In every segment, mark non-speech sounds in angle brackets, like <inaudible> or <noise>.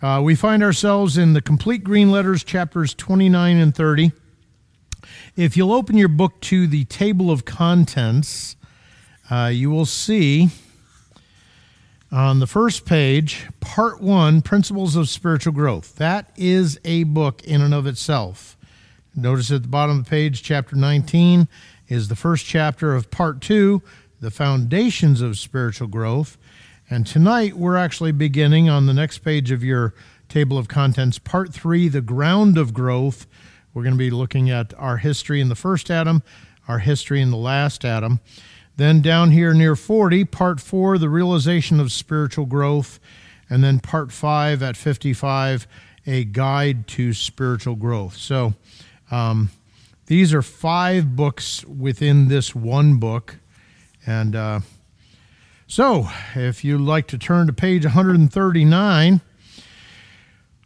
Uh, we find ourselves in the complete green letters, chapters 29 and 30. If you'll open your book to the table of contents, uh, you will see on the first page, part one Principles of Spiritual Growth. That is a book in and of itself. Notice at the bottom of the page, chapter 19 is the first chapter of part two, The Foundations of Spiritual Growth. And tonight we're actually beginning on the next page of your table of contents, part three, the ground of growth. We're going to be looking at our history in the first Adam, our history in the last Adam. Then down here near 40, part four, the realization of spiritual growth. And then part five at 55, a guide to spiritual growth. So um, these are five books within this one book. And, uh, so, if you'd like to turn to page 139,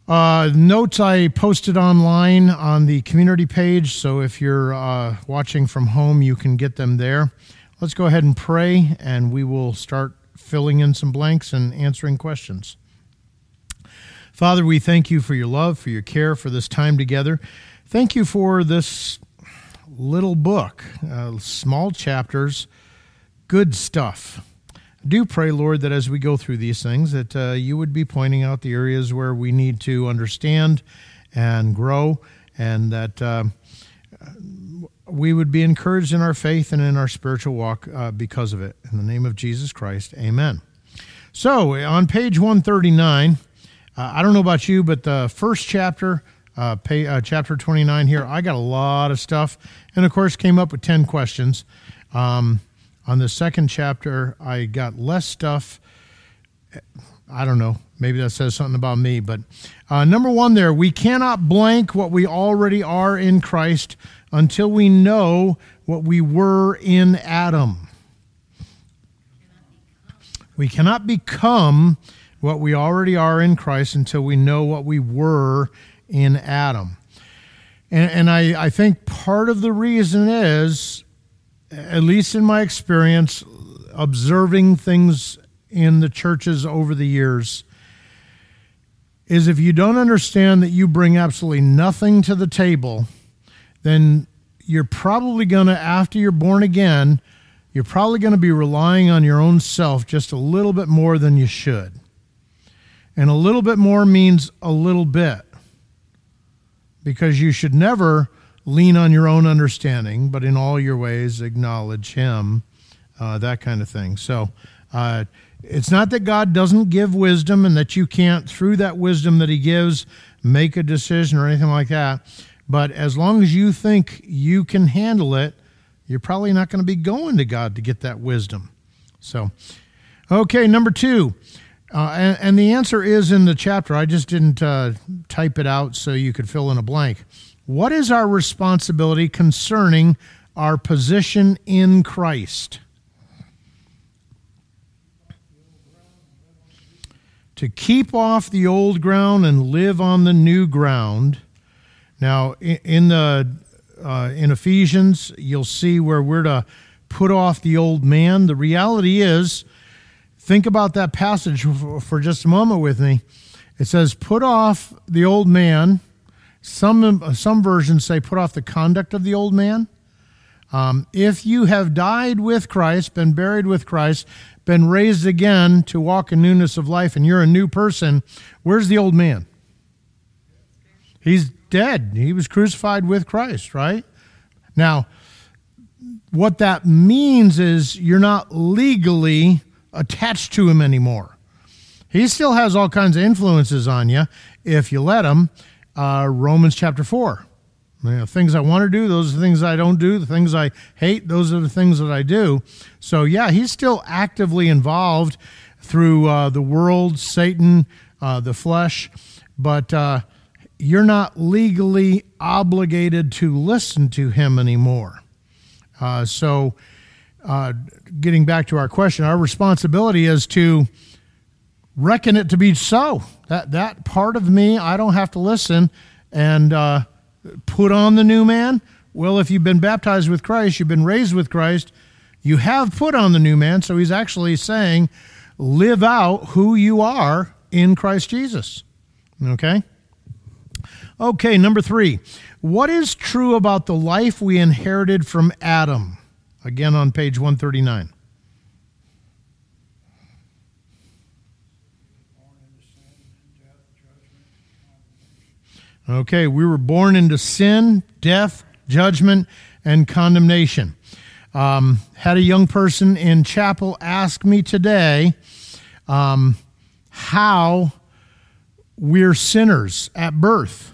uh, notes I posted online on the community page. So, if you're uh, watching from home, you can get them there. Let's go ahead and pray, and we will start filling in some blanks and answering questions. Father, we thank you for your love, for your care, for this time together. Thank you for this little book, uh, small chapters, good stuff do pray, Lord, that as we go through these things, that uh, you would be pointing out the areas where we need to understand and grow, and that uh, we would be encouraged in our faith and in our spiritual walk uh, because of it. In the name of Jesus Christ, amen. So, on page 139, uh, I don't know about you, but the first chapter, uh, pay, uh, chapter 29 here, I got a lot of stuff, and of course, came up with 10 questions. Um, on the second chapter, I got less stuff. I don't know. Maybe that says something about me. But uh, number one, there, we cannot blank what we already are in Christ until we know what we were in Adam. We cannot become what we already are in Christ until we know what we were in Adam. And, and I, I think part of the reason is at least in my experience, observing things in the churches over the years, is if you don't understand that you bring absolutely nothing to the table, then you're probably going to, after you're born again, you're probably going to be relying on your own self just a little bit more than you should. And a little bit more means a little bit. Because you should never lean on your own understanding, but in all your ways acknowledge Him, uh, that kind of thing. So uh, it's not that God doesn't give wisdom and that you can't, through that wisdom that He gives, make a decision or anything like that. But as long as you think you can handle it, you're probably not going to be going to God to get that wisdom. So, okay, number two. Uh, and, and, the answer is in the chapter. I just didn't uh, type it out so you could fill in a blank. What is our responsibility concerning our position in Christ? To keep off the old ground and live on the new ground. Now, in the uh, in Ephesians, you'll see where we're to put off the old man. The reality is, think about that passage for just a moment with me. It says, "Put off the old man." Some, some versions say put off the conduct of the old man. Um, if you have died with Christ, been buried with Christ, been raised again to walk in newness of life, and you're a new person, where's the old man? He's dead. He was crucified with Christ, right? Now, what that means is you're not legally attached to him anymore. He still has all kinds of influences on you if you let him, uh, Romans chapter 4. You know, things I want to do, those are the things I don't do. The things I hate, those are the things that I do. So, yeah, he's still actively involved through uh, the world, Satan, uh, the flesh, but uh, you're not legally obligated to listen to him anymore. Uh, so, uh, getting back to our question, our responsibility is to reckon it to be so. That that part of me, I don't have to listen and uh, put on the new man. Well, if you've been baptized with Christ, you've been raised with Christ, you have put on the new man. So he's actually saying, live out who you are in Christ Jesus. Okay? Okay, number three. What is true about the life we inherited from Adam? Again on page 139. Okay, we were born into sin, death, judgment, and condemnation. Um, had a young person in chapel ask me today um, how we're sinners at birth.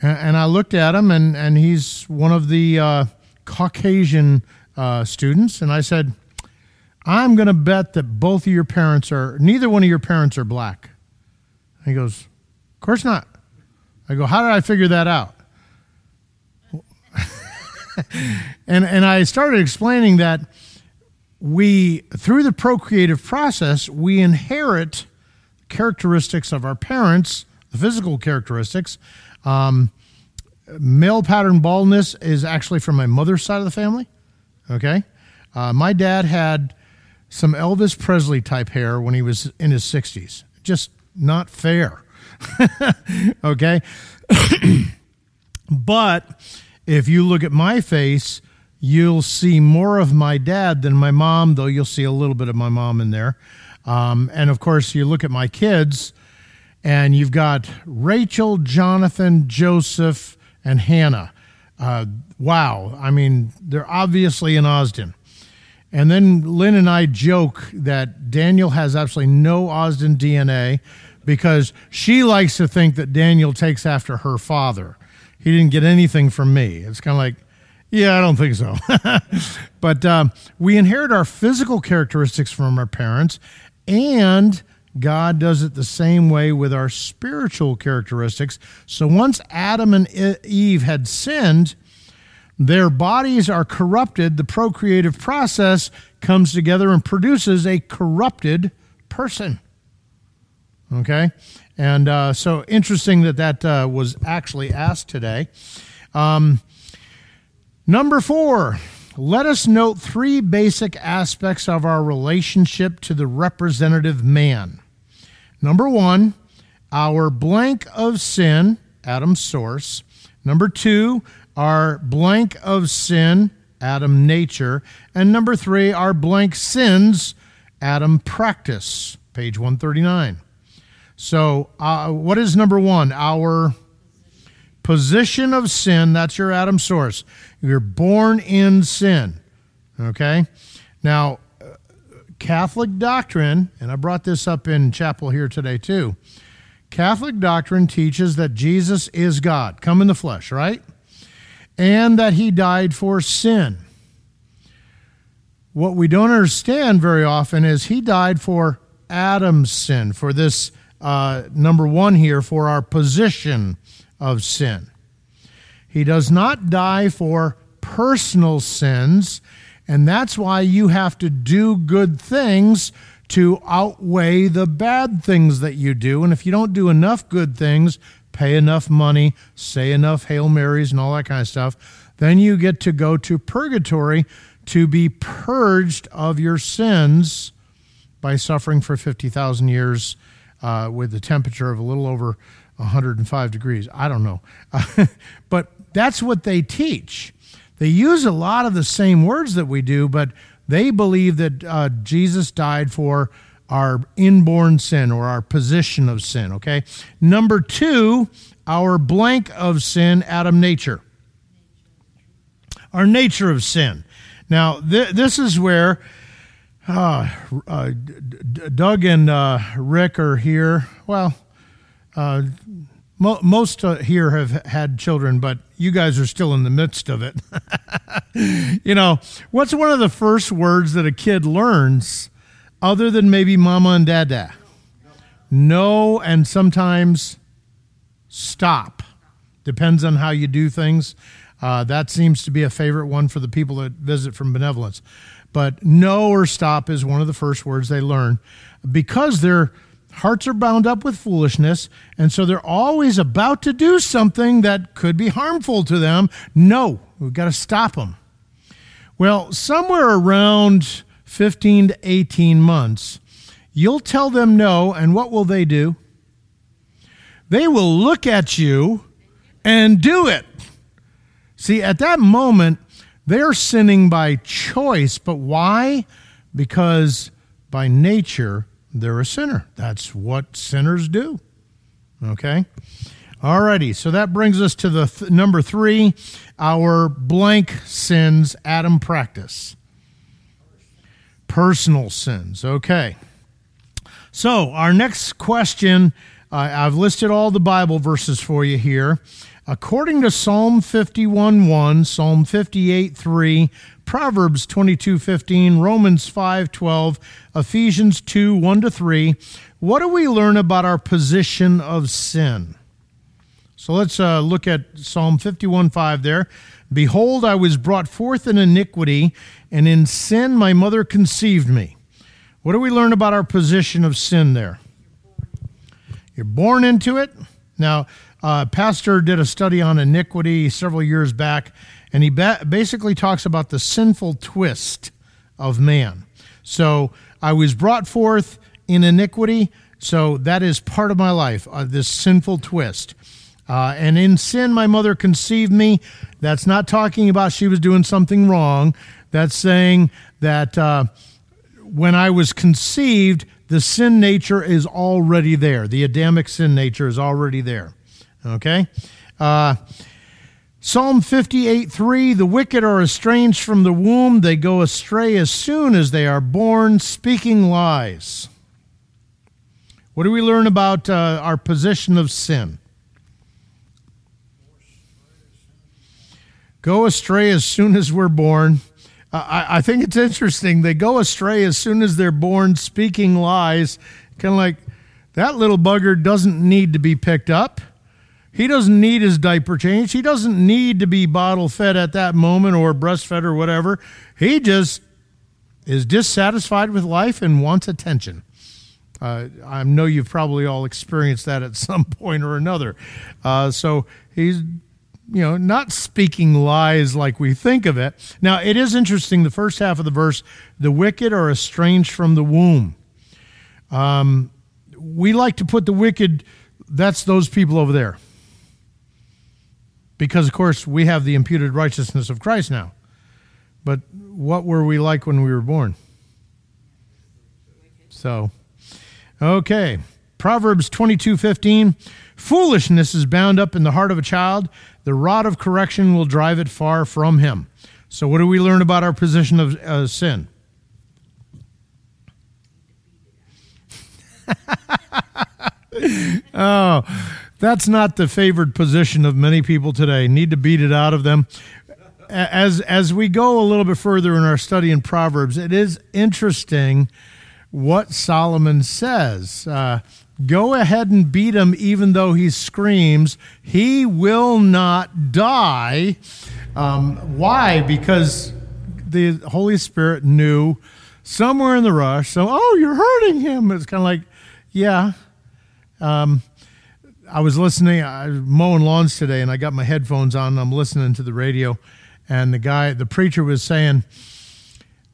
And, and, I looked at him, and, and he's one of the uh, Caucasian uh, students, and I said, I'm going to bet that both of your parents are, neither one of your parents are black. he goes, Of course not. I go, How did I figure that out? <laughs> and, and I started explaining that we, through the procreative process, we inherit characteristics of our parents, the physical characteristics. Um, male pattern baldness is actually from my mother's side of the family. Okay. Uh, my dad had some Elvis Presley type hair when he was in his 60s. Just not fair. <laughs> okay. <coughs> but if you look at my face, you'll see more of my dad than my mom, though you'll see a little bit of my mom in there. Um, and of course, you look at my kids, and you've got Rachel, Jonathan, Joseph, and Hannah. Uh, wow. I mean, they're obviously in Austin. And then Lynn and I joke that Daniel has absolutely no Austin DNA because she likes to think that Daniel takes after her father. He didn't get anything from me. It's kind of like, yeah, I don't think so. <laughs> but um, we inherit our physical characteristics from our parents, and God does it the same way with our spiritual characteristics. So once Adam and Eve had sinned, their bodies are corrupted. The procreative process comes together and produces a corrupted person. Okay? And uh, so interesting that that uh, was actually asked today. Um, number four, let us note three basic aspects of our relationship to the representative man. Number one, our blank of sin, Adam's source. Number two, our blank of sin, Adam nature. And number three, our blank sins, Adam practice, page 139. So, uh, what is number one? Our position of sin. That's your Adam source. You're born in sin. Okay? Now, Catholic doctrine, and I brought this up in chapel here today too. Catholic doctrine teaches that Jesus is God, come in the flesh, right? And that he died for sin. What we don't understand very often is he died for Adam's sin, for this uh, number one here, for our position of sin. He does not die for personal sins, and that's why you have to do good things to outweigh the bad things that you do. And if you don't do enough good things, pay enough money, say enough Hail Marys, and all that kind of stuff, then you get to go to purgatory to be purged of your sins by suffering for 50,000 years uh, with a temperature of a little over 105 degrees. I don't know. <laughs> but that's what they teach. They use a lot of the same words that we do, but they believe that uh, Jesus died for our inborn sin or our position of sin, okay? Number two, our blank of sin, Adam nature. Our nature of sin. Now, th- this is where uh, uh, Doug and uh, Rick are here. Well, uh, mo- most uh, here have had children, but you guys are still in the midst of it. <laughs> you know, what's one of the first words that a kid learns other than maybe mama and dada? No, and sometimes stop. Depends on how you do things. Uh, that seems to be a favorite one for the people that visit from benevolence. But no or stop is one of the first words they learn because their hearts are bound up with foolishness. And so they're always about to do something that could be harmful to them. No, we've got to stop them. Well, somewhere around 15 to 18 months, you'll tell them no, and what will they do? they will look at you and do it. See, at that moment, they're sinning by choice, but why? Because by nature, they're a sinner. That's what sinners do. Okay? Alrighty, so that brings us to the th- number three, our blank sins, Adam practice. Personal sins. Okay. So, our next question uh, I've listed all the Bible verses for you here. According to Psalm 51 1, Psalm 58 3, Proverbs 22 15, Romans 5 12, Ephesians 2 1 to 3, what do we learn about our position of sin? So let's uh, look at Psalm 51 5 there. Behold, I was brought forth in iniquity, and in sin my mother conceived me. What do we learn about our position of sin there? You're born into it. Now, uh, Pastor did a study on iniquity several years back, and he ba- basically talks about the sinful twist of man. So I was brought forth in iniquity, so that is part of my life, uh, this sinful twist. Uh, and in sin, my mother conceived me. That's not talking about she was doing something wrong. That's saying that uh, when I was conceived, the sin nature is already there. The Adamic sin nature is already there. Okay? Uh, Psalm 58 3 The wicked are estranged from the womb, they go astray as soon as they are born, speaking lies. What do we learn about uh, our position of sin? Go astray as soon as we're born. I, I think it's interesting. They go astray as soon as they're born, speaking lies. Kind of like that little bugger doesn't need to be picked up. He doesn't need his diaper changed. He doesn't need to be bottle fed at that moment or breastfed or whatever. He just is dissatisfied with life and wants attention. Uh, I know you've probably all experienced that at <laughs> some point or another. Uh, so he's you know, not speaking lies like we think of it. Now, it is interesting, the first half of the verse the wicked are estranged from the womb. Um, we like to put the wicked, that's those people over there. Because, of course, we have the imputed righteousness of Christ now. But what were we like when we were born? So, okay. Proverbs 22 15. Foolishness is bound up in the heart of a child, the rod of correction will drive it far from him. So, what do we learn about our position of uh, sin? <laughs> oh, that's not the favored position of many people today. Need to beat it out of them. As as we go a little bit further in our study in Proverbs, it is interesting what Solomon says. Uh, Go ahead and beat him, even though he screams. He will not die. Um, why? Because the Holy Spirit knew somewhere in the rush. So, oh, you're hurting him. It's kind of like, yeah. Um, I was listening, I was mowing lawns today, and I got my headphones on, and I'm listening to the radio, and the guy, the preacher was saying,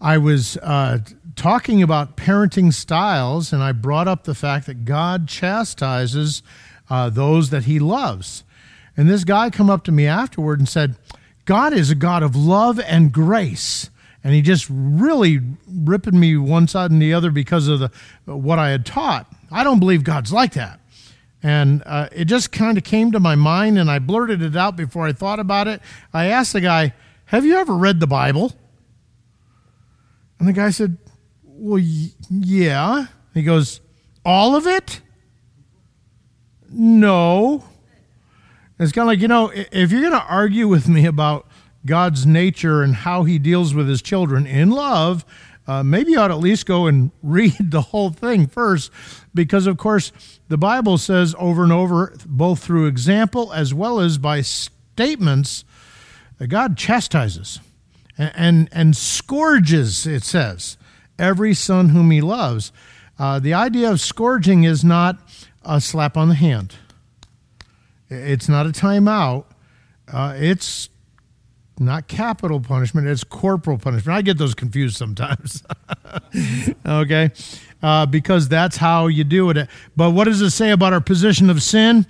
I was uh, talking about parenting styles, and I brought up the fact that God chastises uh, those that He loves. And this guy come up to me afterward and said, "God is a God of love and grace." And he just really ripping me one side and the other because of the what I had taught. I don't believe God's like that. And uh, it just kind of came to my mind, and I blurted it out before I thought about it. I asked the guy, Have you ever read the Bible? And the guy said, well, yeah. He goes, All of it? No. It's kind of like, you know, if you're going to argue with me about God's nature and how he deals with his children in love, uh, maybe you ought to at least go and <laughs> read the whole thing first, because of course the Bible says over and over, both through example as well as by statements, that God chastises and, and, and scourges, it says every son whom he loves. Uh, the idea of scourging is not a slap on the hand, it's not a timeout. Uh, it's not capital punishment, it's corporal punishment. I get those confused sometimes. <laughs> okay. Uh, because that's how you do it. But what does it say about our position of sin?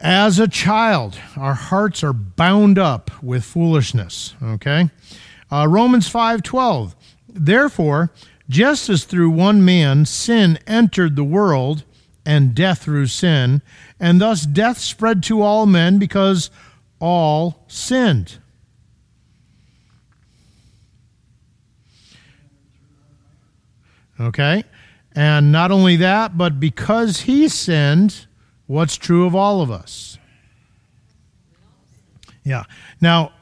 As a child, our hearts are bound up with foolishness. Okay, uh, Romans five twelve. Therefore, just as through one man sin entered the world, and death through sin, and thus death spread to all men because all sinned. Okay? And not only that, but because he sinned, what's true of all of us? Yeah. Now,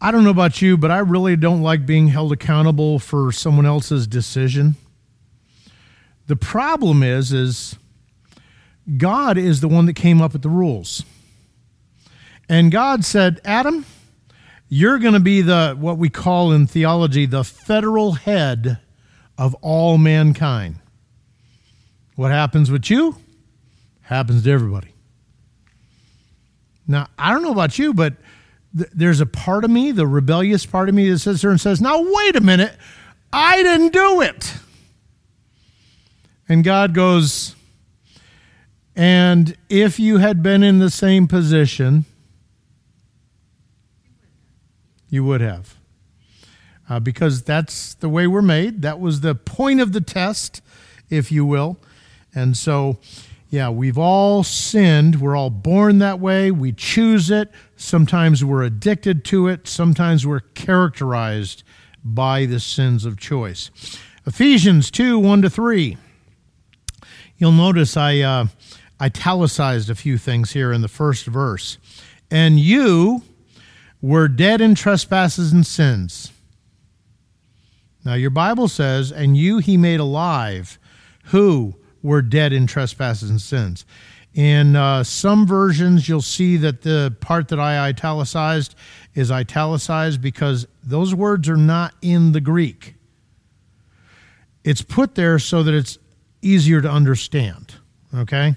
I don't know about you, but I really don't like being held accountable for someone else's decision. The problem is is God is the one that came up with the rules. And God said, "Adam, you're going to be the what we call in theology the federal head of all mankind. What happens with you happens to everybody. Now, I don't know about you, but th- there's a part of me, the rebellious part of me, that sits there and says, Now, wait a minute, I didn't do it. And God goes, And if you had been in the same position, you would have uh, because that's the way we're made. That was the point of the test, if you will. And so, yeah, we've all sinned. We're all born that way. We choose it. Sometimes we're addicted to it. Sometimes we're characterized by the sins of choice. Ephesians 2 1 to 3. You'll notice I uh, italicized a few things here in the first verse. And you were dead in trespasses and sins now, your Bible says, and you he made alive who were dead in trespasses and sins. In uh, some versions, you'll see that the part that I italicized is italicized because those words are not in the Greek. It's put there so that it's easier to understand. Okay?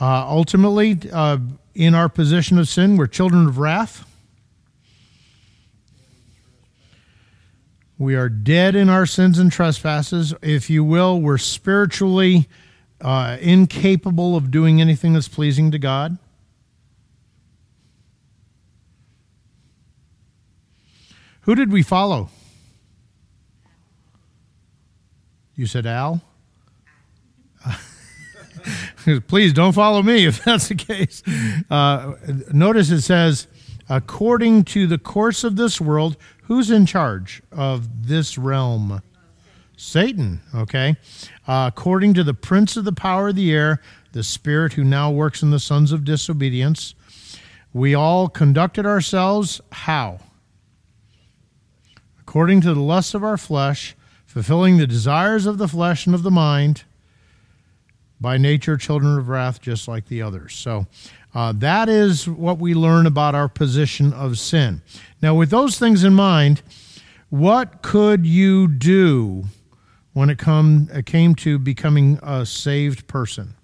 Uh, ultimately, uh, in our position of sin, we're children of wrath. We are dead in our sins and trespasses. If you will, we're spiritually uh, incapable of doing anything that's pleasing to God. Who did we follow? You said Al? <laughs> Please don't follow me if that's the case. Uh, notice it says, according to the course of this world, who's in charge of this realm? Satan, okay? Uh, according to the prince of the power of the air, the spirit who now works in the sons of disobedience, we all conducted ourselves how? According to the lusts of our flesh, fulfilling the desires of the flesh and of the mind by nature children of wrath just like the others. So uh, that is what we learn about our position of sin. Now, with those things in mind, what could you do when it, come, it came to becoming a saved person?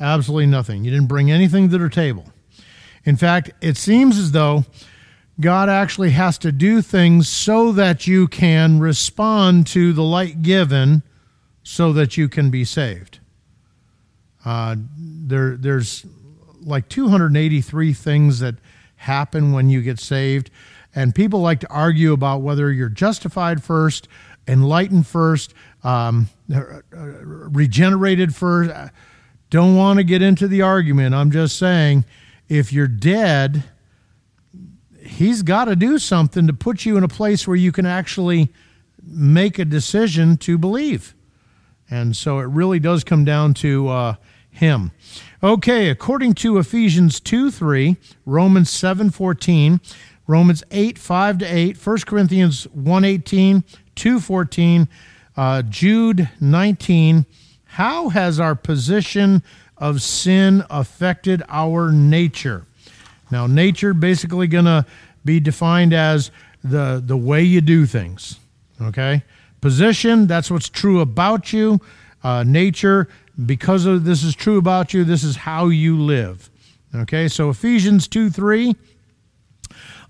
Absolutely nothing. You didn't bring anything to the table. In fact, it seems as though God actually has to do things so that you can respond to the light given so that you can be saved. Uh, there, there's like 283 things that happen when you get saved, and people like to argue about whether you're justified first, enlightened first, um, regenerated first. Don't want to get into the argument. I'm just saying, if you're dead, he's got to do something to put you in a place where you can actually make a decision to believe. And so it really does come down to uh, him. Okay, according to Ephesians 2 3, Romans 7 14, Romans 8, 5 to 8, 1 Corinthians 1 18, 2 14, uh, Jude 19. How has our position of sin affected our nature? Now, nature basically going to be defined as the, the way you do things. Okay? Position, that's what's true about you. Uh, nature, because of this is true about you, this is how you live. Okay, so Ephesians 2 3,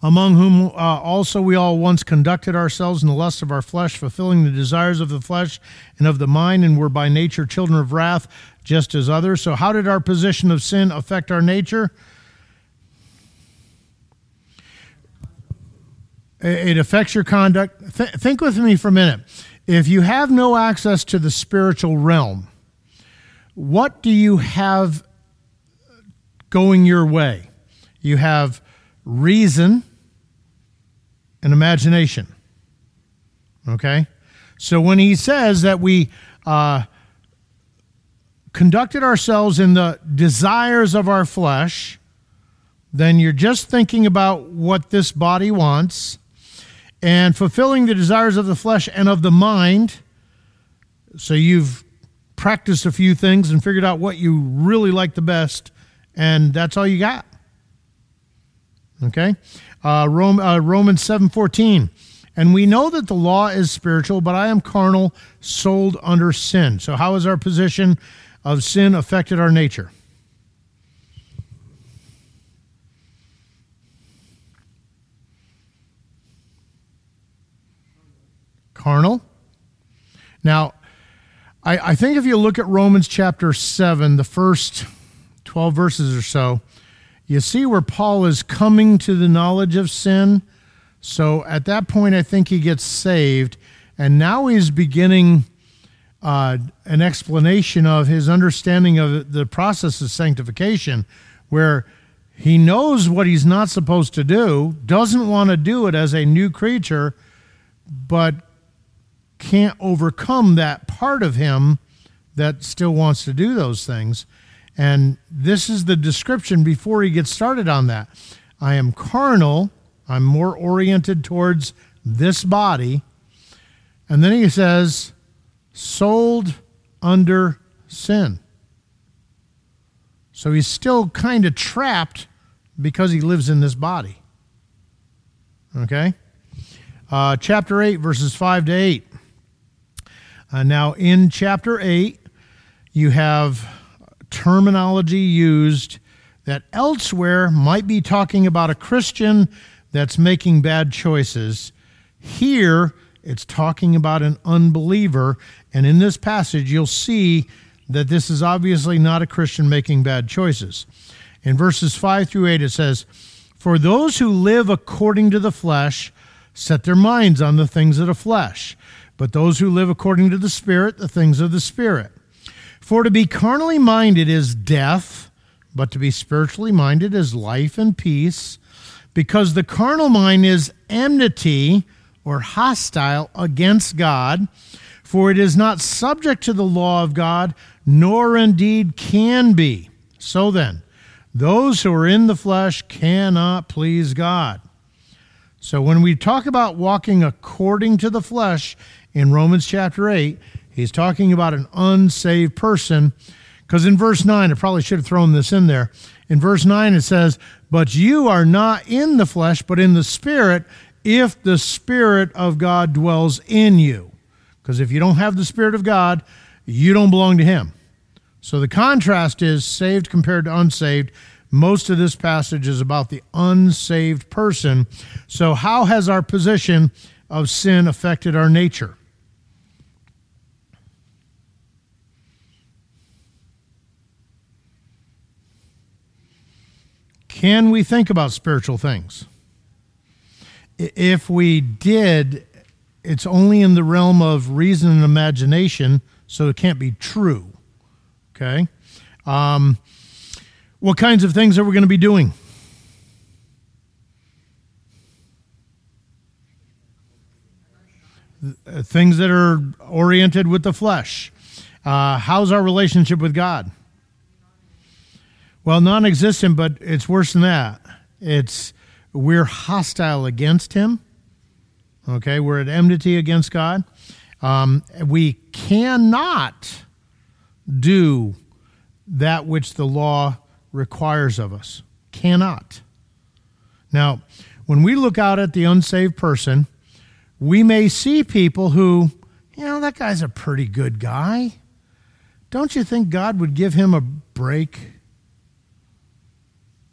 among whom uh, also we all once conducted ourselves in the lust of our flesh, fulfilling the desires of the flesh and of the mind, and were by nature children of wrath, just as others. So, how did our position of sin affect our nature? It affects your conduct. Th- think with me for a minute. If you have no access to the spiritual realm, what do you have going your way? You have reason and imagination. Okay? So when he says that we uh, conducted ourselves in the desires of our flesh, then you're just thinking about what this body wants and fulfilling the desires of the flesh and of the mind. So you've practiced a few things and figured out what you really like the best, and that's all you got. Okay, uh, Rome, uh, Romans seven fourteen, and we know that the law is spiritual, but I am carnal, sold under sin. So how has our position of sin affected our nature? Carnal. Now, I, I, think if you look at Romans chapter 7, the first 12 verses or so, you see where Paul is coming to the knowledge of sin. So at that point, I think he gets saved. And now he's beginning uh, an explanation of his understanding of the process of sanctification, where he knows what he's not supposed to do, doesn't want to do it as a new creature, but can't overcome that part of him that still wants to do those things. And this is the description before he gets started on that. I am carnal, I'm more oriented towards this body. And then he says, sold under sin. So he's still kind of trapped because he lives in this body. Okay? Uh, chapter 8, verses 5 to 8. Uh, now, in chapter 8, you have terminology used that elsewhere might be talking about a Christian that's making bad choices. Here, it's talking about an unbeliever. And in this passage, you'll see that this is obviously not a Christian making bad choices. In verses 5 through 8, it says, For those who live according to the flesh set their minds on the things of the flesh but those who live according to the Spirit, the things of the Spirit. For to be carnally minded is death, but to be spiritually minded is life and peace, because the carnal mind is enmity or hostile against God, for it is not subject to the law of God, nor indeed can be. So then, those who are in the flesh cannot please God. So when we talk about walking according to the flesh, in Romans chapter 8, he's talking about an unsaved person. Because in verse 9, I probably should have thrown this in there. In verse 9, it says, But you are not in the flesh, but in the Spirit, if the Spirit of God dwells in you. Because if you don't have the Spirit of God, you don't belong to Him. So the contrast is saved compared to unsaved. Most of this passage is about the unsaved person. So, how has our position of sin affected our nature? Can we think about spiritual things? If we did, it's only in the realm of reason and imagination, so it can't be true. Okay? Um, what kinds of things are we going to be doing? Things that are oriented with the flesh. Uh, how's our relationship with God? Well, non existent, but it's worse than that. It's we're hostile against Him. Okay, we're at enmity against God. Um, we cannot do that which the law requires of us. Cannot. Now, when we look out at the unsaved person, we may see people who, you know, that guy's a pretty good guy. Don't you think God would give him a break?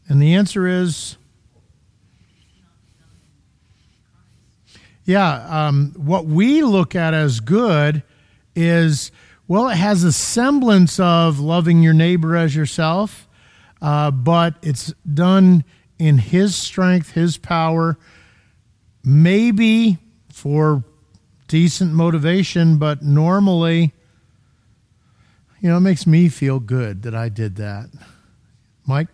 And the answer is yeah, um, what we look at as good is, well, it has a semblance of loving your neighbor as yourself, uh, but it's done in His strength, His power, maybe for decent motivation, but normally, you know, it makes me feel good that I did that. Mike?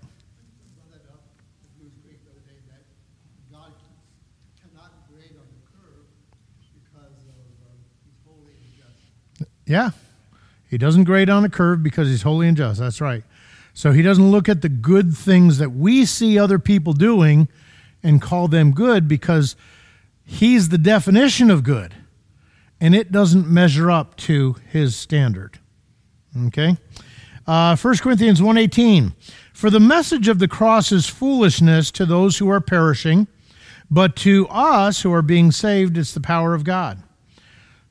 Yeah. He doesn't grade on a curve because he's holy and just. That's right. So he doesn't look at the good things that we see other people doing and call them good because he's the definition of good and it doesn't measure up to his standard. Okay? Uh, 1 Corinthians 1.18 For the message of the cross is foolishness to those who are perishing, but to us who are being saved, it's the power of God.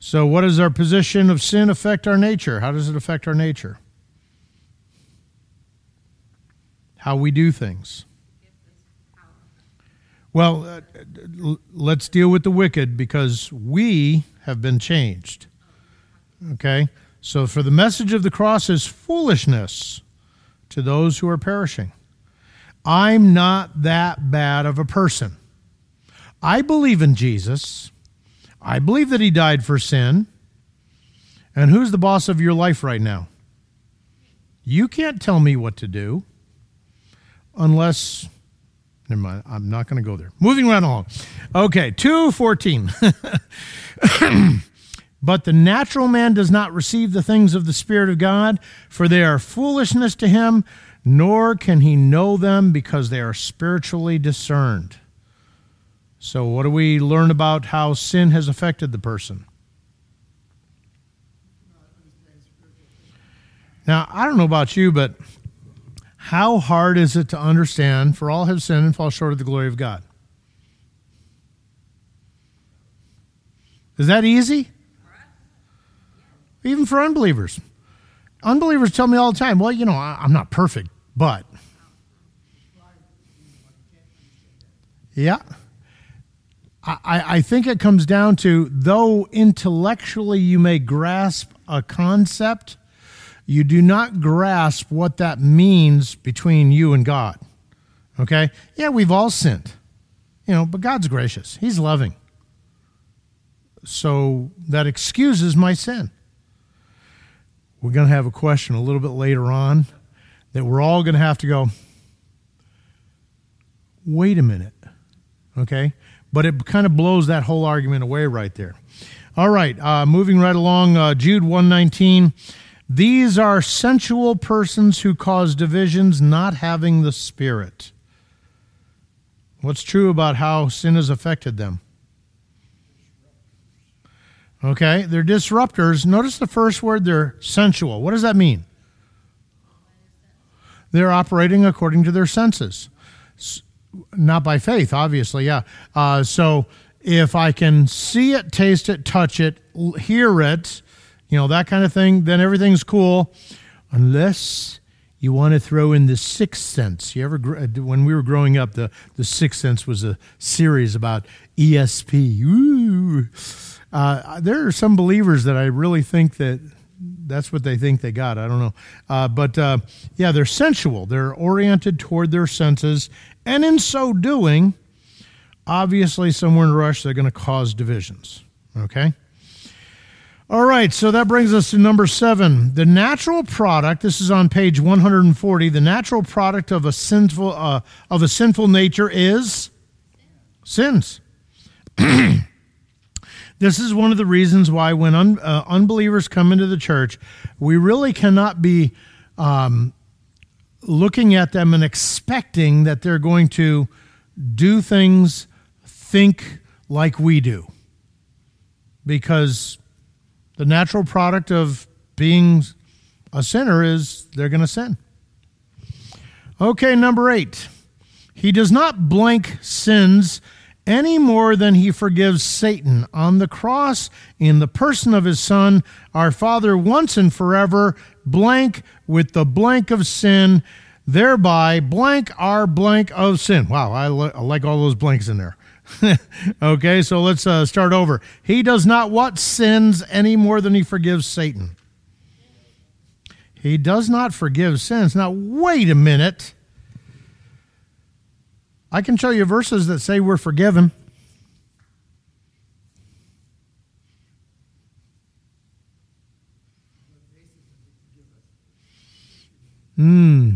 So, what does our position of sin affect our nature? How does it affect our nature? How we do things. Well, uh, let's deal with the wicked because we have been changed. Okay? So, for the message of the cross is foolishness to those who are perishing. I'm not that bad of a person. I believe in Jesus. I believe that he died for sin. And who's the boss of your life right now? You can't tell me what to do unless never mind, I'm not going to go there. Moving right along. Okay, 214. <coughs> but the natural man does not receive the things of the Spirit of God, for they are foolishness to him, nor can he know them because they are spiritually discerned. So, what do we learn about how sin has affected the person? Now, I don't know about you, but how hard is it to understand for all have sinned and fall short of the glory of God? Is that easy? Even for unbelievers. Unbelievers tell me all the time, well, you know, I'm not perfect, but. Yeah. I, I think it comes down to though intellectually you may grasp a concept, you do not grasp what that means between you and God. Okay? Yeah, we've all sinned, you know, but God's gracious, He's loving. So that excuses my sin. We're going to have a question a little bit later on that we're all going to have to go, wait a minute. Okay? But it kind of blows that whole argument away right there. All right, uh, moving right along, uh, Jude 119. These are sensual persons who cause divisions, not having the Spirit. What's true about how sin has affected them? Okay, they're disruptors. Notice the first word, they're sensual. What does that mean? They're operating according to their senses not by faith, obviously, yeah. Uh, so if I can see it, taste it, touch it, hear it, you know, that kind of thing, then everything's cool. Unless you want to throw in the sixth sense. You ever, uh, when we were growing up, the, the sixth sense was a series about ESP. Ooh. Uh, there are some believers that I really think that that's what they think they got. I don't know. Uh, but uh, yeah, they're sensual. They're oriented toward their senses. And in so doing, obviously, somewhere in the rush, they're going to cause divisions. Okay? All right, so that brings us to number seven. The natural product, this is on page 140, the natural product of a sinful, uh, of a sinful nature is sins. <clears throat> This is one of the reasons why, when un, uh, unbelievers come into the church, we really cannot be um, looking at them and expecting that they're going to do things, think like we do. Because the natural product of being a sinner is they're going to sin. Okay, number eight. He does not blank sins any more than he forgives Satan. On the cross, in the person of his Son, our Father once and forever blank with the blank of sin, thereby blank our blank of sin. Wow, I, li- I like all those blanks in there. <laughs> okay, so let's uh, start over. He does not what sins any more than he forgives Satan. He does not forgive sins. Now, wait a minute. I can show you verses that say we're forgiven. Hmm.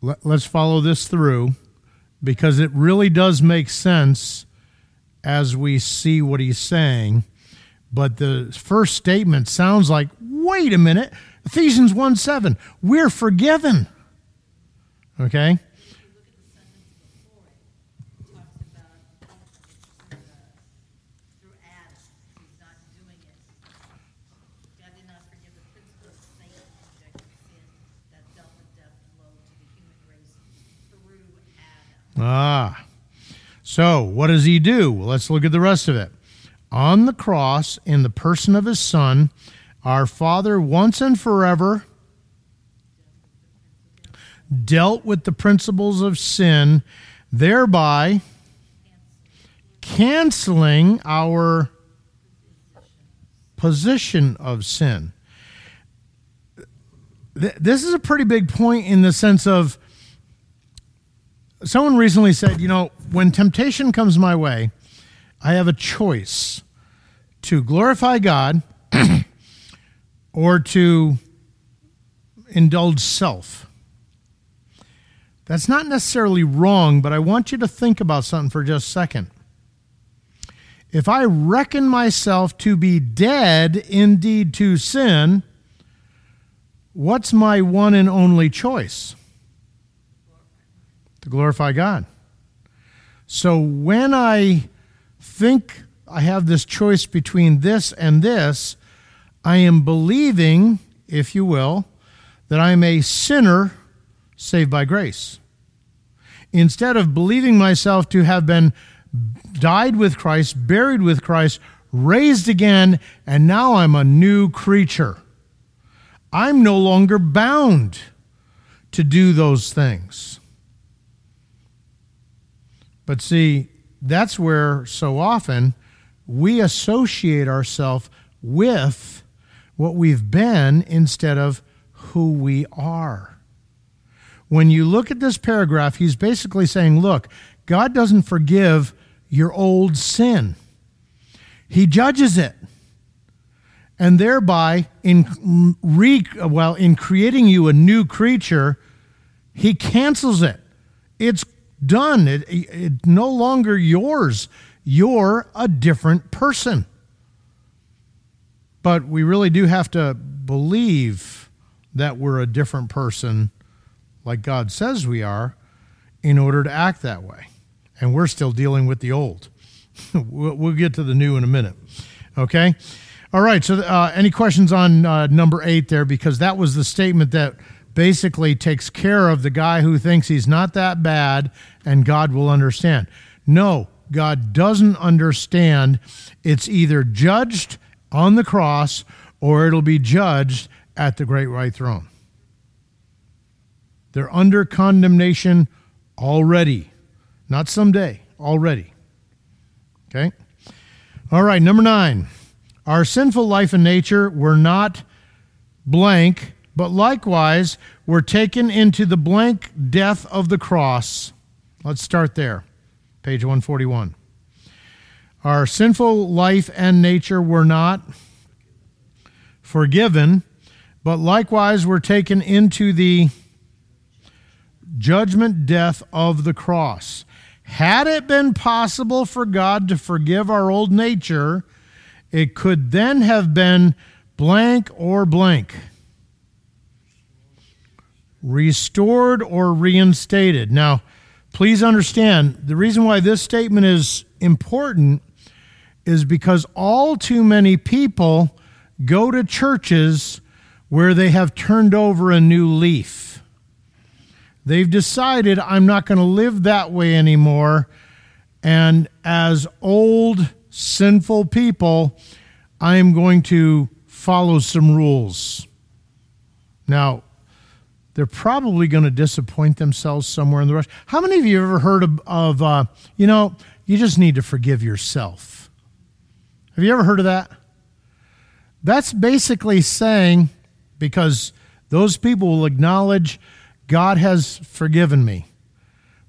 Let's follow this through because it really does make sense as we see what he's saying. But the first statement sounds like, wait a minute, Ephesians 1 7, we're forgiven. Okay? Ah. So, what does he do? Well, let's look at the rest of it. On the cross, in the person of his Son, our Father once and forever dealt with the principles of sin, thereby canceling our position of sin. This is a pretty big point in the sense of someone recently said, you know, when temptation comes my way, I have a choice to glorify God <clears throat> or to indulge self. That's not necessarily wrong, but I want you to think about something for just a second. If I reckon myself to be dead indeed to sin, what's my one and only choice? To glorify God. So when I think I have this choice between this and this, I am believing, if you will, that I am a sinner saved by grace. Instead of believing myself to have been died with Christ, buried with Christ, raised again, and now I'm a new creature. I'm no longer bound to do those things. But see, that's where so often we associate ourselves with what we've been instead of who we are. When you look at this paragraph, he's basically saying, look, God doesn't forgive your old sin. He judges it. And thereby, in re, well, in creating you a new creature, he cancels it. It's done. It, it no longer yours. You're a different person. But we really do have to believe that we're a different person, like God says we are, in order to act that way. And we're still dealing with the old. <laughs> we'll get to the new in a minute. Okay? All right. So, uh, any questions on uh, number eight there? Because that was the statement that basically takes care of the guy who thinks he's not that bad and God will understand. No, God doesn't understand. It's either judged on the cross or it'll be judged at the great white throne. They're under condemnation already, not someday, already. Okay? All right, number nine. Our sinful life and nature were not blank, but likewise were taken into the blank death of the cross. Let's start there. Page 141. Our sinful life and nature were not forgiven, but likewise were taken into the judgment death of the cross. Had it been possible for God to forgive our old nature, it could then have been blank or blank. Restored or reinstated. Now, please understand the reason why this statement is important is because all too many people go to churches where they have turned over a new leaf. They've decided, I'm not going to live that way anymore. And as old, sinful people, I am going to follow some rules. Now, they're probably going to disappoint themselves somewhere in the rush. How many of you have ever heard of, of uh, you know, you just need to forgive yourself? Have you ever heard of that? That's basically saying, because those people will acknowledge God has forgiven me,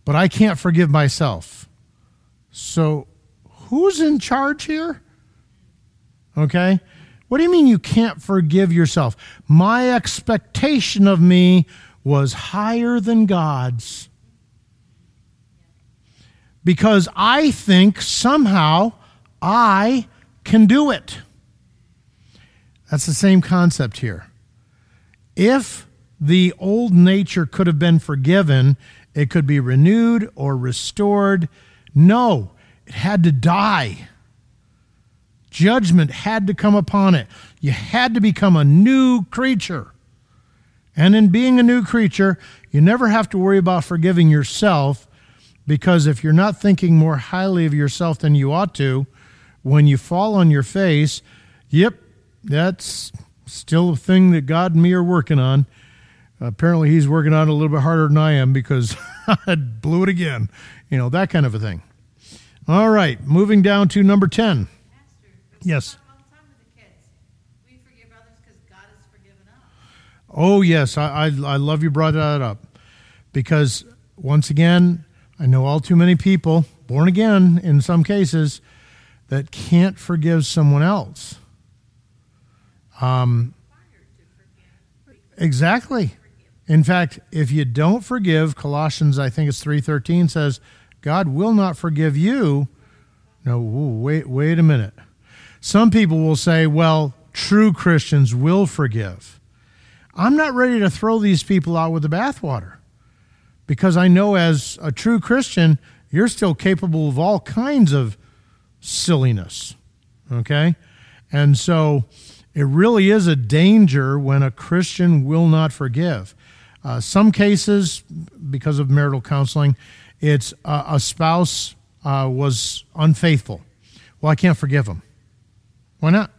but I can't forgive myself. So, who's in charge here? Okay? What do you mean you can't forgive yourself? My expectation of me was higher than God's. Because I think somehow I can do it. That's the same concept here. If the old nature could have been forgiven, it could be renewed or restored. No, it had to die. Judgment had to come upon it. You had to become a new creature. And in being a new creature, you never have to worry about forgiving yourself because if you're not thinking more highly of yourself than you ought to, when you fall on your face, yep, that's still a thing that God and me are working on. Apparently, He's working on it a little bit harder than I am because <laughs> I blew it again. You know, that kind of a thing. All right, moving down to number 10. Yes. Oh, yes. I, I, I love you brought that up because, once again, I know all too many people, born again in some cases, that can't forgive someone else. Um, exactly. In fact, if you don't forgive, Colossians, I think it's 3.13 says, God will not forgive you. No, wait, wait a minute. Some people will say, well, true Christians will forgive. I'm not ready to throw these people out with the bathwater because I know as a true Christian, you're still capable of all kinds of silliness. Okay? And so it really is a danger when a Christian will not forgive. Uh, some cases, because of marital counseling, it's uh, a spouse uh, was unfaithful. Well, I can't forgive him. Why not?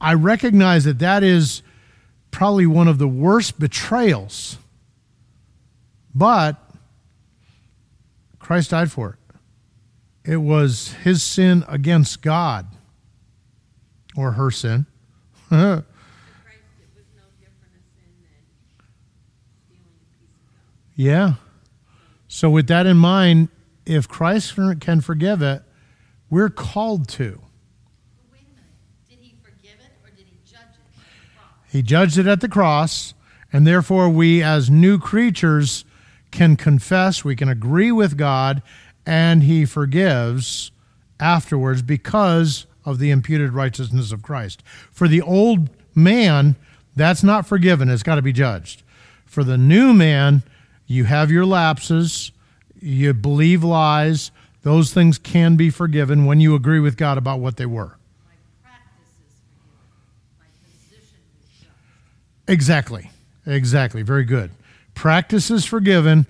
I recognize that that is probably one of the worst betrayals, but Christ died for it. It was his sin against God, or her sin. <laughs> yeah. So, with that in mind, if Christ can forgive it, we're called to. He judged it at the cross, and therefore we, as new creatures, can confess, we can agree with God, and He forgives afterwards because of the imputed righteousness of Christ. For the old man, that's not forgiven, it's got to be judged. For the new man, you have your lapses, you believe lies, those things can be forgiven when you agree with God about what they were. Exactly. Exactly. Very good. Practice is forgiven,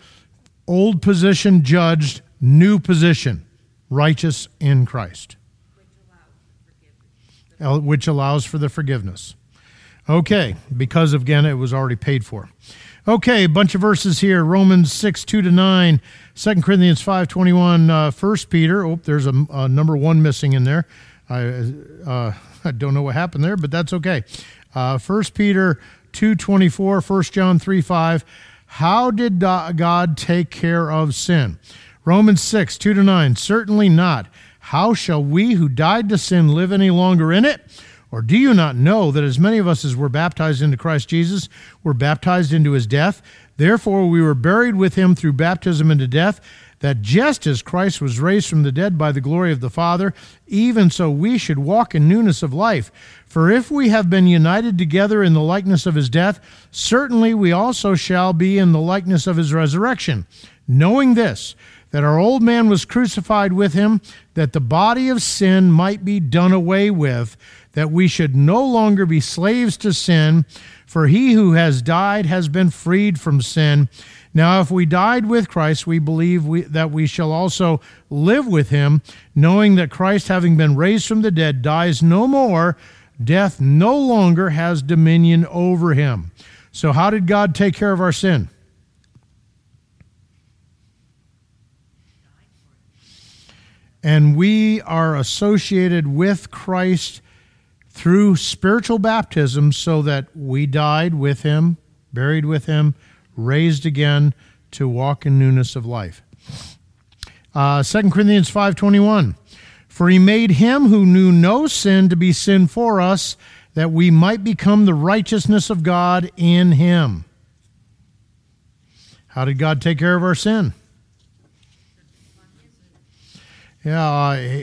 old position judged, new position, righteous in Christ, which allows for the forgiveness. Okay, because again, it was already paid for. Okay, a bunch of verses here Romans 6, 2 to 9, 2 Corinthians 5, 21, uh, 1 Peter. Oh, there's a, a, number one missing in there. I, uh, <laughs> I don't know what happened there, but that's okay. Uh, 1 Peter 2:24, 1 John 3 5. How did God take care of sin? Romans 6, 2 to 9. Certainly not. How shall we who died to sin live any longer in it? Or do you not know that as many of us as were baptized into Christ Jesus were baptized into his death? Therefore, we were buried with him through baptism into death, that just as Christ was raised from the dead by the glory of the Father, even so we should walk in newness of life. For if we have been united together in the likeness of his death, certainly we also shall be in the likeness of his resurrection. Knowing this, that our old man was crucified with him, that the body of sin might be done away with, that we should no longer be slaves to sin, for he who has died has been freed from sin. Now, if we died with Christ, we believe we, that we shall also live with him, knowing that Christ, having been raised from the dead, dies no more. Death no longer has dominion over him. So, how did God take care of our sin? And we are associated with Christ through spiritual baptism so that we died with him, buried with him, raised again to walk in newness of life. Uh, 2 Corinthians 5.21 For he made him who knew no sin to be sin for us, that we might become the righteousness of God in him. How did God take care of our sin? Yeah, uh,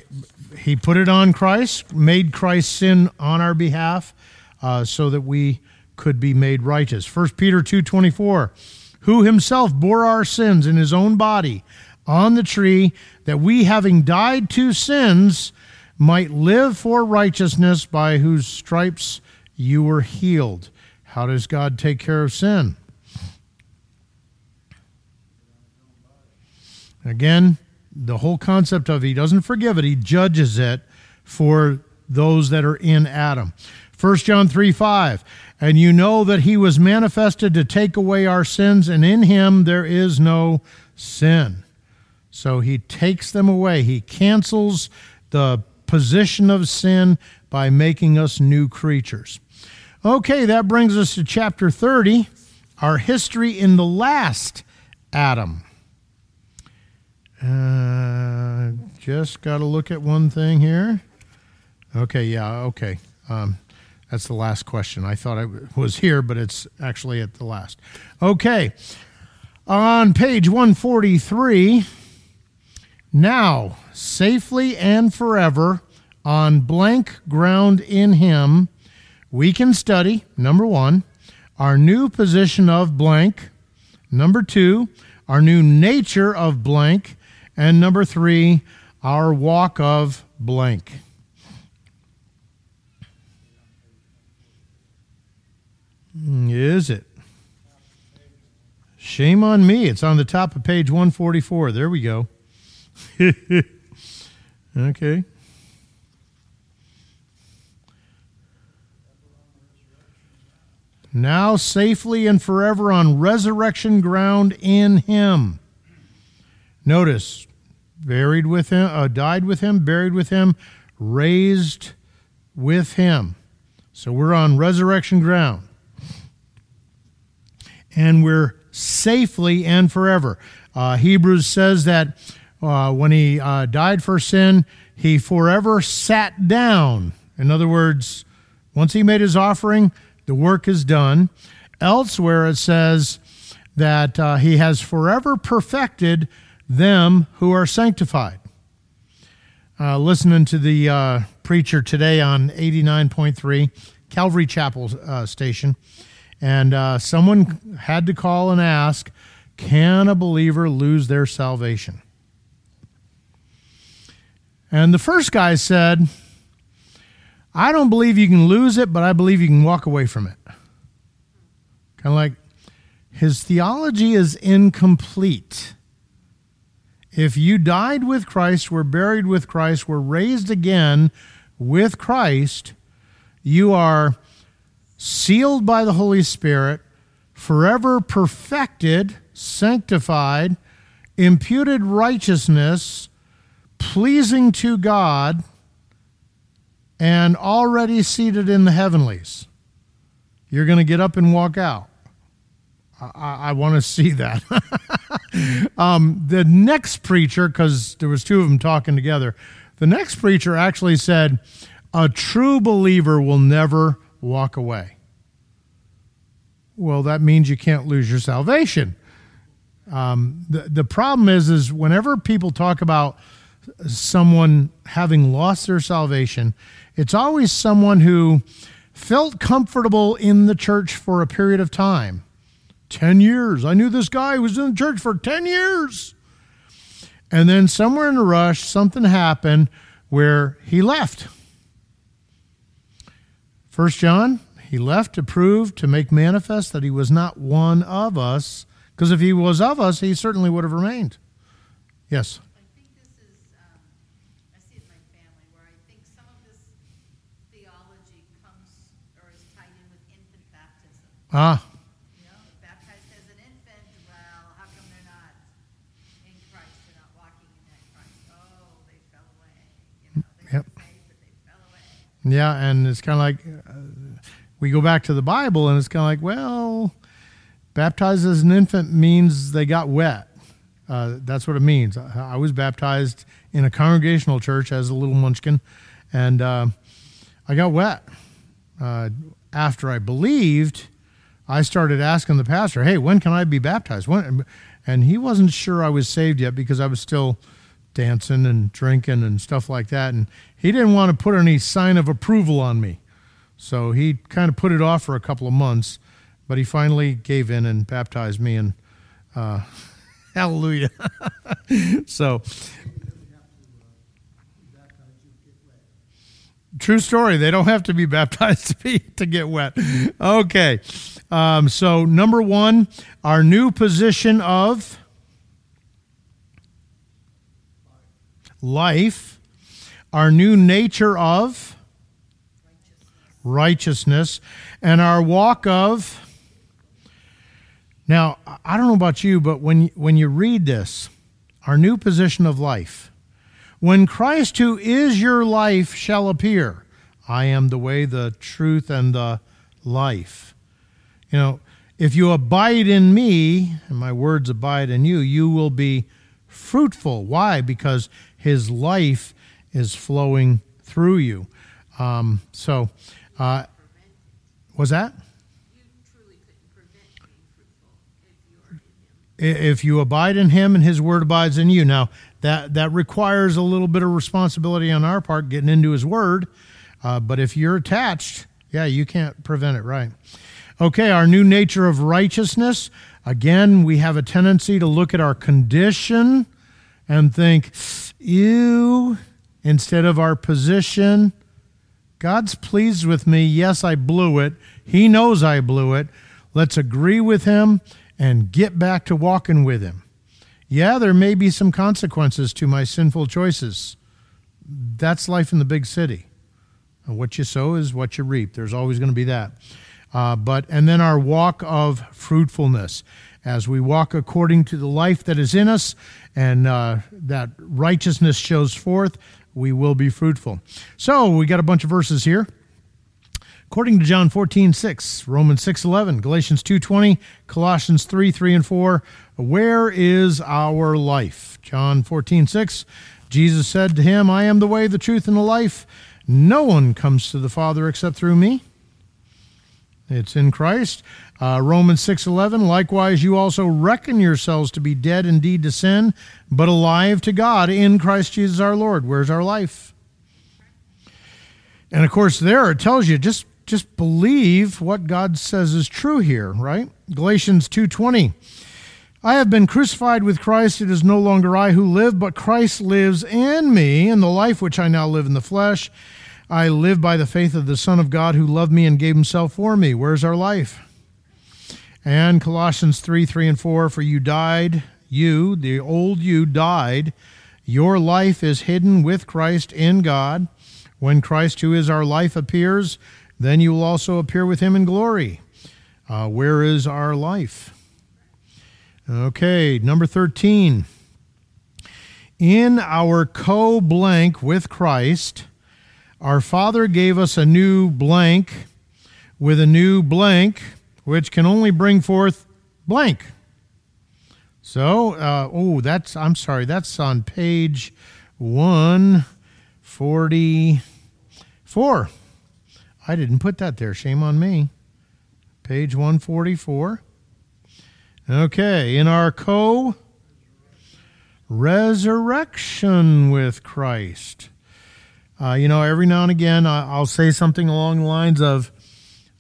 he put it on Christ, made Christ sin on our behalf, uh, so that we could be made righteous. 1 Peter 2:24, who himself bore our sins in his own body on the tree, that we having died to sins might live for righteousness, by whose stripes you were healed. How does God take care of sin? Again, the whole concept of he doesn't forgive it, he judges it for those that are in Adam. 1 John 3 5. And you know that he was manifested to take away our sins, and in him there is no sin. So he takes them away. He cancels the position of sin by making us new creatures. Okay, that brings us to chapter 30, our history in the last Adam. Uh, just got to look at one thing here. Okay, yeah, okay. Um, that's the last question. I thought I was here, but it's actually at the last. Okay. On page 143, now, safely and forever, on blank ground in Him, we can study, number one, our new position of blank, number two, our new nature of blank, and number three, our walk of blank. Is it? Shame on me. It's on the top of page 144. There we go. <laughs> okay. Now safely and forever on resurrection ground in Him. Notice, buried with him, uh, died with him, buried with him, raised with him. So we're on resurrection ground. And we're safely and forever. Uh, Hebrews says that uh, when he uh, died for sin, he forever sat down. In other words, once he made his offering, the work is done. Elsewhere, it says that uh, he has forever perfected them who are sanctified. Uh, listening to the uh, preacher today on 89.3 Calvary Chapel uh, station, and uh, someone had to call and ask, Can a believer lose their salvation? And the first guy said, I don't believe you can lose it, but I believe you can walk away from it. Kind of like his theology is incomplete. If you died with Christ, were buried with Christ, were raised again with Christ, you are sealed by the Holy Spirit, forever perfected, sanctified, imputed righteousness, pleasing to God, and already seated in the heavenlies. You're going to get up and walk out. I, I want to see that. <laughs> um, the next preacher, because there was two of them talking together, the next preacher actually said, "A true believer will never walk away." well, that means you can't lose your salvation. Um, the the problem is is whenever people talk about someone having lost their salvation, it's always someone who felt comfortable in the church for a period of time. 10 years. I knew this guy who was in the church for 10 years. And then somewhere in a rush, something happened where he left. First John, he left to prove, to make manifest that he was not one of us, because if he was of us, he certainly would have remained. Yes. I think this is, um, I see it in my family, where I think some of this theology comes or is tied in with infant baptism. Ah, You know, baptized as an infant, well, how come they're not in Christ? They're not walking in that Christ. Oh, they fell away. You know, they Yep. got saved, but they fell away. Yeah, and it's kind of like uh, we go back to the Bible, and it's kind of like, well, baptized as an infant means they got wet. Uh, that's what it means. I, I was baptized in a congregational church as a little munchkin, and uh, I got wet. Uh, after I believed, I started asking the pastor, "Hey, when can I be baptized?" When? And he wasn't sure I was saved yet because I was still dancing and drinking and stuff like that, and he didn't want to put any sign of approval on me. So he kind of put it off for a couple of months, but he finally gave in and baptized me, and uh, <laughs> hallelujah. <laughs> so, true story. They don't have to be baptized to be to get wet. Okay, um, so number one, our new position of life, our new nature of righteousness, and our walk of. Now, I don't know about you, but when when you read this, our new position of life, when Christ, who is your life, shall appear, I am the way, the truth, and the life. You know, if you abide in me, and my words abide in you, you will be fruitful. Why? Because his life is flowing through you. Um, so, uh, was that? If you abide in him and his word abides in you. Now, that, that requires a little bit of responsibility on our part, getting into his word. Uh, but if you're attached, yeah, you can't prevent it, right? Okay, our new nature of righteousness. Again, we have a tendency to look at our condition and think, ew, instead of our position. God's pleased with me. Yes, I blew it. He knows I blew it. Let's agree with Him and get back to walking with Him. Yeah, there may be some consequences to my sinful choices. That's life in the big city. What you sow is what you reap. There's always going to be that. Uh, but and then our walk of fruitfulness, as we walk according to the life that is in us, and uh, that righteousness shows forth, we will be fruitful. So we got a bunch of verses here. According to John 14, 6, Romans 6, 11, Galatians 2, 20, Colossians 3, 3 and 4, where is our life? John 14, 6, Jesus said to him, I am the way, the truth, and the life. No one comes to the Father except through me. It's in Christ. Uh, Romans 6:11 Likewise you also reckon yourselves to be dead indeed to sin, but alive to God in Christ Jesus our Lord. Where's our life? And of course there it tells you just just believe what God says is true here, right? Galatians 2:20 I have been crucified with Christ. It is no longer I who live, but Christ lives in me. And the life which I now live in the flesh, I live by the faith of the Son of God who loved me and gave himself for me. Where's our life? And Colossians 3 3 and 4 For you died, you, the old you, died. Your life is hidden with Christ in God. When Christ, who is our life, appears, then you will also appear with him in glory. Uh, where is our life? Okay, number 13. In our co blank with Christ, our Father gave us a new blank with a new blank, which can only bring forth blank. So, uh, oh, that's, I'm sorry, that's on page 144. I didn't put that there. Shame on me. Page 144. Okay, in our co resurrection with Christ. Uh, you know, every now and again, I'll say something along the lines of,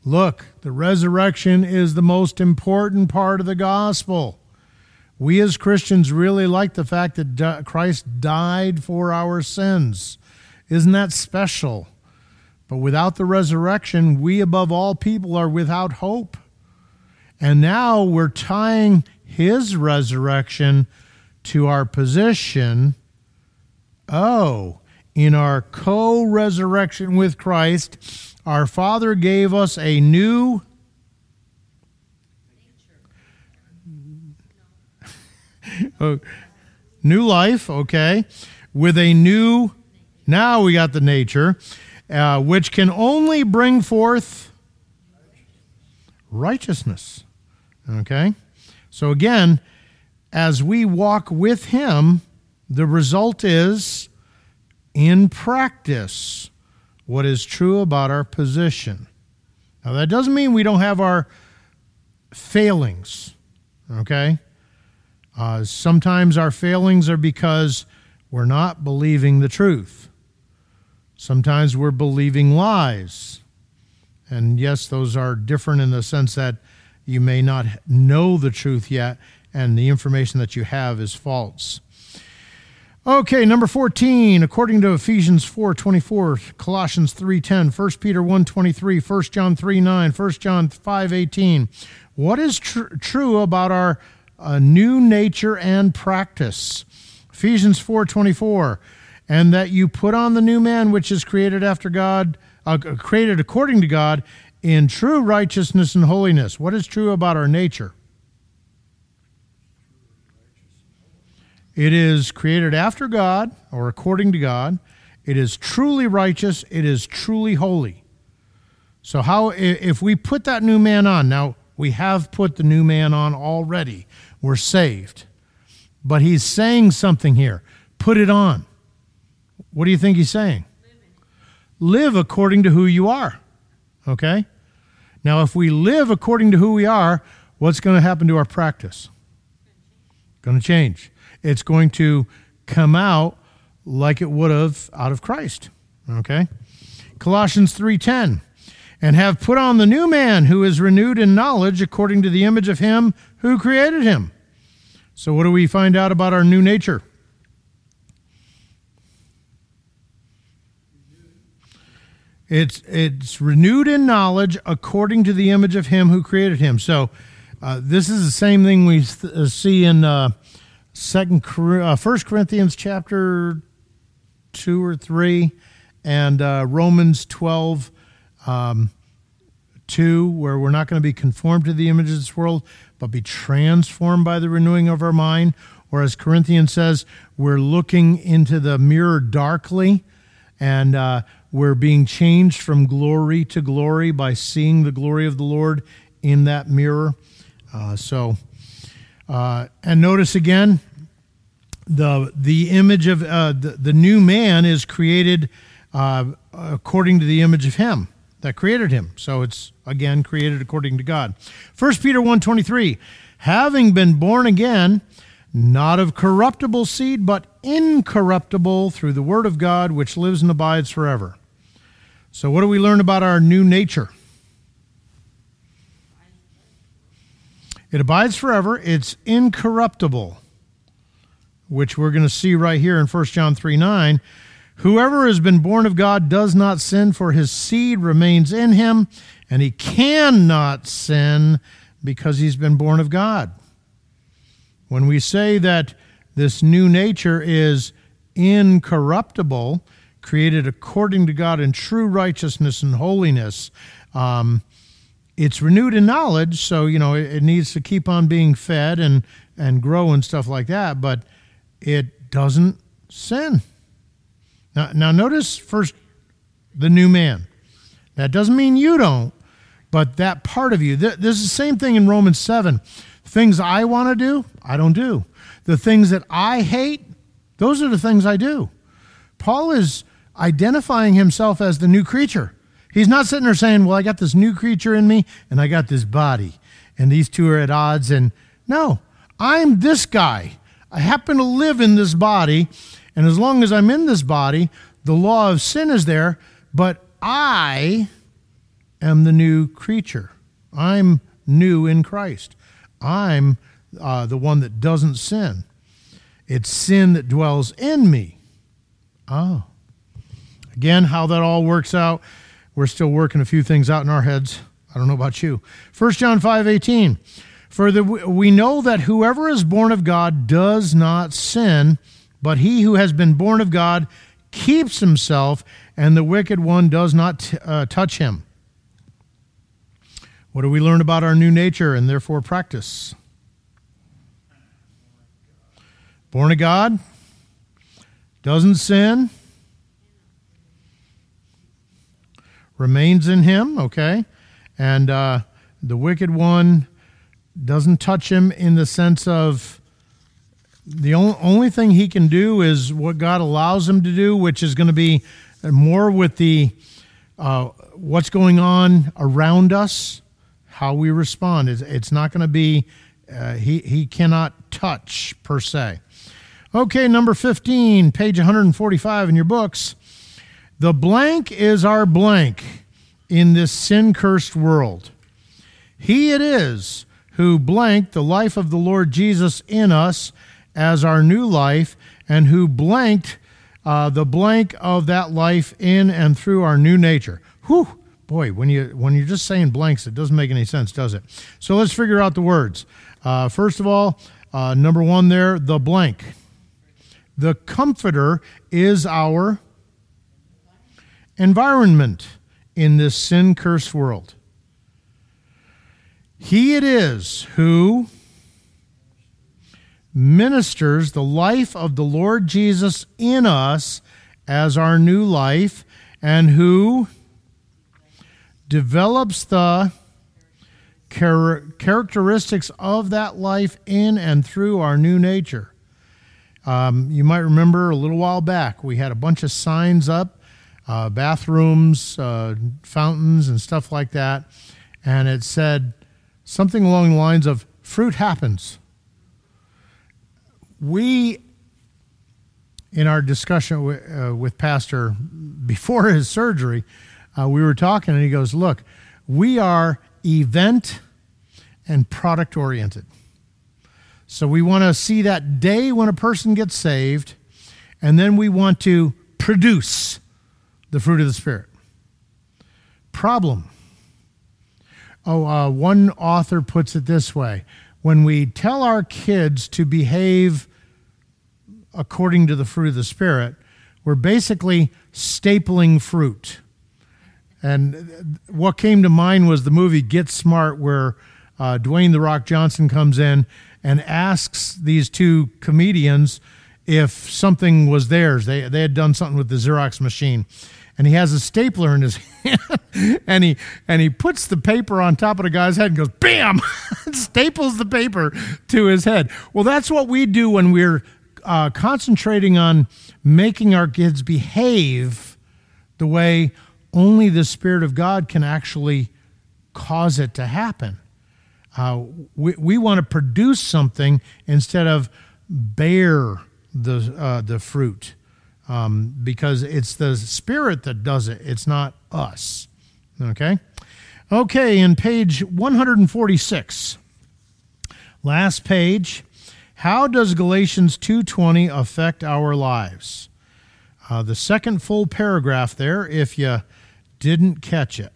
Look, the resurrection is the most important part of the gospel. We as Christians really like the fact that Christ died for our sins. Isn't that special? But without the resurrection, we above all people are without hope. And now we're tying his resurrection to our position. Oh, in our co resurrection with Christ, our Father gave us a new oh, <laughs> new life, okay, with a new, now we got the nature, uh, which can only bring forth righteousness, okay? So again, as we walk with Him, the result is in practice what is true about our position. Now, that doesn't mean we don't have our failings, okay? Uh, sometimes our failings are because we're not believing the truth. Sometimes we're believing lies. And yes, those are different in the sense that you may not know the truth yet, and the information that you have is false. Okay, number 14, according to Ephesians 4:24, Colossians 3:10, 1 Peter 1:23, 1 John 3:9, 1 John 5:18. What is tr- true about our uh, new nature and practice? Ephesians 4:24, and that you put on the new man which is created after God, uh, created according to God in true righteousness and holiness. What is true about our nature? It is created after God or according to God. It is truly righteous. It is truly holy. So, how, if we put that new man on, now we have put the new man on already, we're saved. But he's saying something here. Put it on. What do you think he's saying? Live according to who you are. Okay? Now, if we live according to who we are, what's going to happen to our practice? Going to change it's going to come out like it would have out of Christ. Okay? Colossians 3:10 and have put on the new man who is renewed in knowledge according to the image of him who created him. So what do we find out about our new nature? It's it's renewed in knowledge according to the image of him who created him. So uh, this is the same thing we th- uh, see in uh, Second, uh, First Corinthians chapter two or three, and uh, Romans twelve um, two, where we're not going to be conformed to the image of this world, but be transformed by the renewing of our mind. Or as Corinthians says, we're looking into the mirror darkly, and uh, we're being changed from glory to glory by seeing the glory of the Lord in that mirror. Uh, so. Uh, and notice again, the the image of uh, the, the new man is created uh, according to the image of him that created him. So it's again created according to God. 1 Peter 1:23, having been born again, not of corruptible seed, but incorruptible through the word of God, which lives and abides forever. So what do we learn about our new nature? It abides forever. It's incorruptible, which we're going to see right here in 1 John 3 9. Whoever has been born of God does not sin, for his seed remains in him, and he cannot sin because he's been born of God. When we say that this new nature is incorruptible, created according to God in true righteousness and holiness, um, it's renewed in knowledge, so you know it, it, needs to keep on being fed and and grow and stuff like that. But it doesn't sin. Now, now notice first the new man. That doesn't mean you don't, but that part of you. Th- this is the same thing in Romans seven. Things I want to do, I don't do. The things that I hate, those are the things I do. Paul is identifying himself as the new creature. He's not sitting there saying, Well, I got this new creature in me and I got this body, and these two are at odds. And no, I'm this guy. I happen to live in this body, and as long as I'm in this body, the law of sin is there, but I am the new creature. I'm new in Christ. I'm uh, the one that doesn't sin. It's sin that dwells in me. Oh. Again, how that all works out, we're still working a few things out in our heads. I don't know about you. 1 John 5 18. For the, we know that whoever is born of God does not sin, but he who has been born of God keeps himself, and the wicked one does not t- uh, touch him. What do we learn about our new nature and therefore practice? Born of God, doesn't sin, remains in him, okay? And uh, the wicked one doesn't touch him in the sense of the only, only thing he can do is what God allows him to do, which is going to be more with the uh, what's going on around us, how we respond. It's, it's not going to be, uh, he, he cannot touch per se. Okay, number 15, page 145 in your books. The blank is our blank in this sin cursed world. He it is who blanked the life of the Lord Jesus in us as our new life and who blanked uh, the blank of that life in and through our new nature. Whew, boy, when you when you're just saying blanks, it doesn't make any sense, does it? So let's figure out the words. Uh, first of all, uh, number one there, the blank. The comforter is our environment in this sin cursed world. He it is who ministers the life of the Lord Jesus in us as our new life and who develops the char- characteristics of that life in and through our new nature. Um, you might remember a little while back, we had a bunch of signs up uh, bathrooms, uh, fountains, and stuff like that. And it said something along the lines of fruit happens. We, in our discussion w- uh, with Pastor before his surgery, uh, we were talking, and he goes, Look, we are event and product oriented. So we want to see that day when a person gets saved, and then we want to produce the fruit of the Spirit. Problem. Oh, uh, one author puts it this way when we tell our kids to behave according to the fruit of the Spirit, we're basically stapling fruit. And what came to mind was the movie Get Smart, where uh, Dwayne The Rock Johnson comes in and asks these two comedians if something was theirs. They, they had done something with the Xerox machine and he has a stapler in his <laughs> hand and he and he puts the paper on top of the guy's head and goes bam! <laughs> Staples the paper to his head. Well that's what we do when we're uh, concentrating on making our kids behave the way only the spirit of god can actually cause it to happen. Uh, we, we want to produce something instead of bear the, uh, the fruit um, because it's the Spirit that does it, it's not us. Okay? Okay, in page 146, last page, how does Galatians 2.20 affect our lives? Uh, the second full paragraph there, if you didn't catch it.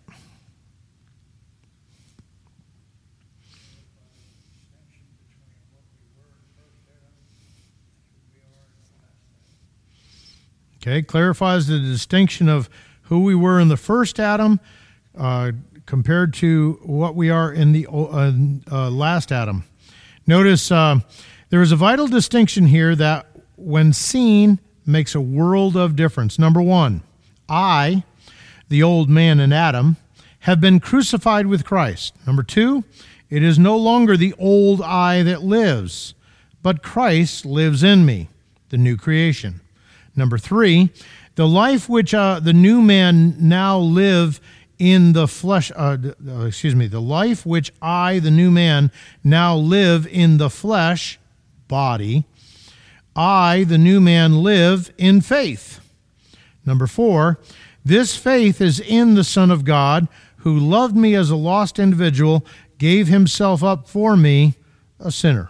Okay, clarifies the distinction of who we were in the first Adam uh, compared to what we are in the uh, uh, last Adam. Notice uh, there is a vital distinction here that, when seen, makes a world of difference. Number one, I, the old man in Adam, have been crucified with Christ. Number two, it is no longer the old I that lives, but Christ lives in me, the new creation. Number three, the life which uh, the new man now live in the flesh, uh, uh, excuse me, the life which I, the new man, now live in the flesh, body, I, the new man, live in faith. Number four, this faith is in the Son of God who loved me as a lost individual, gave himself up for me, a sinner.